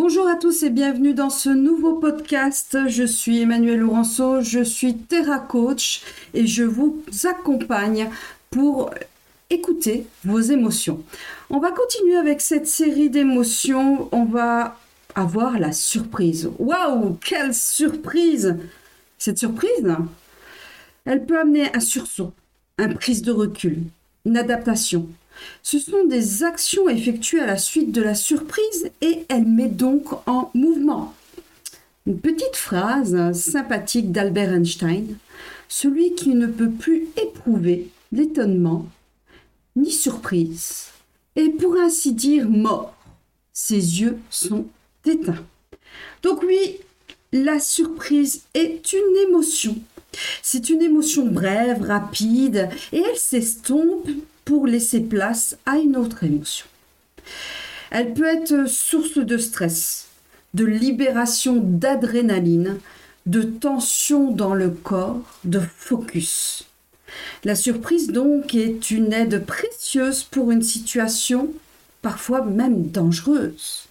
Bonjour à tous et bienvenue dans ce nouveau podcast. Je suis Emmanuel Laurenceau, je suis Terra Coach et je vous accompagne pour écouter vos émotions. On va continuer avec cette série d'émotions. On va avoir la surprise. Waouh, quelle surprise Cette surprise, elle peut amener un sursaut, une prise de recul, une adaptation, ce sont des actions effectuées à la suite de la surprise et elle met donc en mouvement. Une petite phrase sympathique d'Albert Einstein. Celui qui ne peut plus éprouver l'étonnement ni surprise est pour ainsi dire mort. Ses yeux sont éteints. Donc oui, la surprise est une émotion. C'est une émotion brève, rapide, et elle s'estompe pour laisser place à une autre émotion. Elle peut être source de stress, de libération d'adrénaline, de tension dans le corps, de focus. La surprise donc est une aide précieuse pour une situation parfois même dangereuse.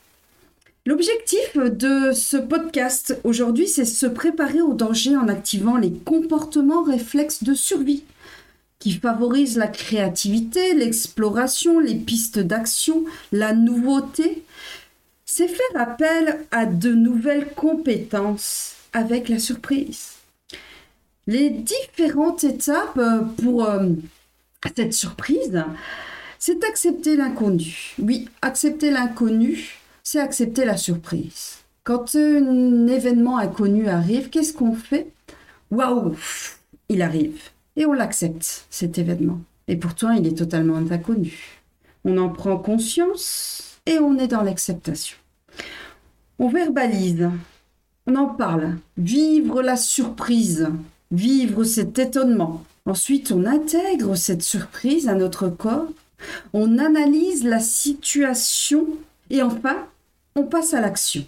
L'objectif de ce podcast aujourd'hui, c'est se préparer au danger en activant les comportements réflexes de survie qui favorise la créativité, l'exploration, les pistes d'action, la nouveauté, c'est faire appel à de nouvelles compétences avec la surprise. Les différentes étapes euh, pour euh, cette surprise, c'est accepter l'inconnu. Oui, accepter l'inconnu, c'est accepter la surprise. Quand un événement inconnu arrive, qu'est-ce qu'on fait? Waouh, il arrive et on l'accepte, cet événement. Et pourtant, il est totalement inconnu. On en prend conscience et on est dans l'acceptation. On verbalise, on en parle, vivre la surprise, vivre cet étonnement. Ensuite, on intègre cette surprise à notre corps, on analyse la situation et enfin, on passe à l'action.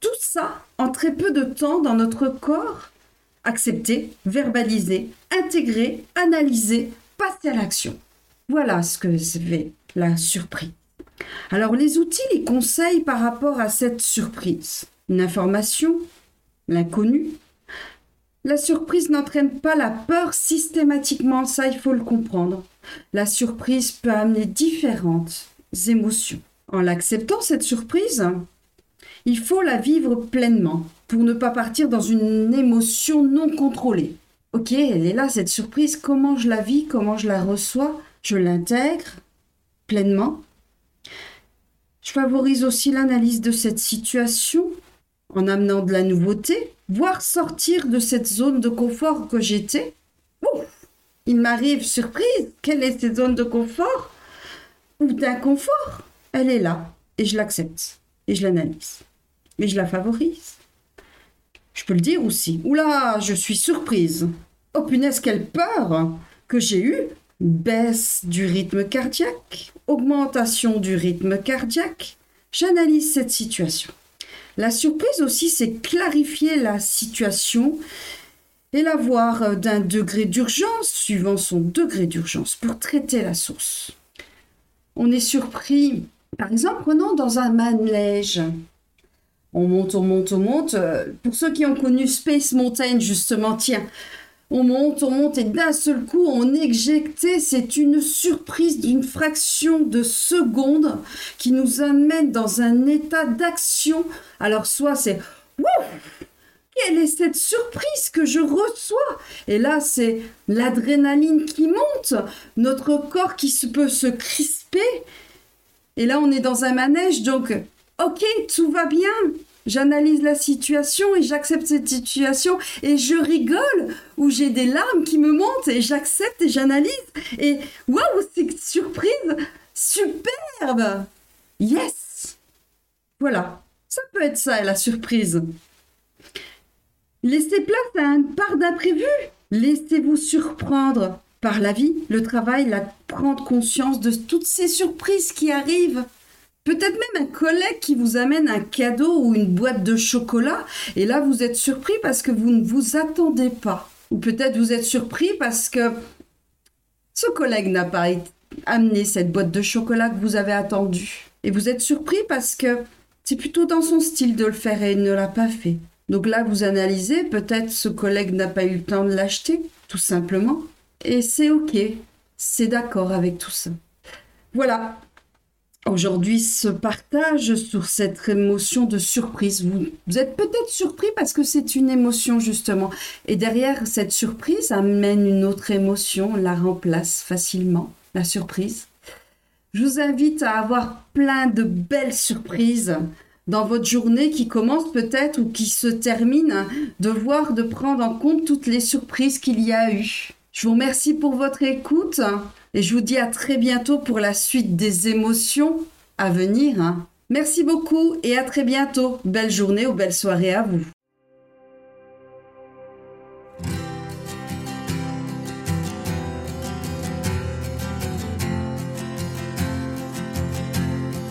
Tout ça en très peu de temps dans notre corps accepter, verbaliser, intégrer, analyser, passer à l'action. Voilà ce que fait la surprise. Alors les outils, les conseils par rapport à cette surprise. Une information, l'inconnu. La surprise n'entraîne pas la peur systématiquement, ça il faut le comprendre. La surprise peut amener différentes émotions. En l'acceptant, cette surprise, il faut la vivre pleinement pour ne pas partir dans une émotion non contrôlée. Ok, elle est là, cette surprise, comment je la vis, comment je la reçois, je l'intègre pleinement. Je favorise aussi l'analyse de cette situation en amenant de la nouveauté, voire sortir de cette zone de confort que j'étais. Il m'arrive surprise, quelle est cette zone de confort ou d'inconfort? Elle est là et je l'accepte et je l'analyse et je la favorise. Je peux le dire aussi. Oula, je suis surprise. Oh punaise, quelle peur que j'ai eue. Baisse du rythme cardiaque, augmentation du rythme cardiaque. J'analyse cette situation. La surprise aussi, c'est clarifier la situation et la voir d'un degré d'urgence suivant son degré d'urgence pour traiter la source. On est surpris, par exemple, prenons dans un manège on monte, on monte, on monte. Euh, pour ceux qui ont connu Space Mountain, justement, tiens, on monte, on monte et d'un seul coup, on est. C'est une surprise d'une fraction de seconde qui nous amène dans un état d'action. Alors, soit c'est Wouh quelle est cette surprise que je reçois? Et là, c'est l'adrénaline qui monte, notre corps qui peut se crisper. Et là, on est dans un manège, donc ok, tout va bien. J'analyse la situation et j'accepte cette situation et je rigole ou j'ai des larmes qui me montent et j'accepte et j'analyse et waouh, c'est surprise, superbe. Yes. Voilà, ça peut être ça la surprise. Laissez place à une part d'imprévu. Laissez-vous surprendre par la vie, le travail, la prendre conscience de toutes ces surprises qui arrivent. Peut-être même un collègue qui vous amène un cadeau ou une boîte de chocolat et là vous êtes surpris parce que vous ne vous attendez pas. Ou peut-être vous êtes surpris parce que ce collègue n'a pas amené cette boîte de chocolat que vous avez attendue. Et vous êtes surpris parce que C'est plutôt dans son style de le faire et il ne l'a pas fait. Donc là, vous analysez, peut-être ce collègue n'a pas eu le temps de l'acheter, tout simplement. Et c'est OK, c'est d'accord avec tout ça. Voilà. Aujourd'hui, ce partage sur cette émotion de surprise. Vous, êtes peut-être surpris parce que c'est une émotion, justement. Et derrière cette surprise amène une autre émotion, la remplace facilement, la surprise. Je vous invite à avoir plein de belles surprises dans votre journée qui commence peut-être ou qui se termine, de voir, de prendre en compte toutes les surprises qu'il y a eu. Je vous remercie pour votre écoute et je vous dis à très bientôt pour la suite des émotions à venir. Merci beaucoup et à très bientôt. Belle journée ou belle soirée à vous.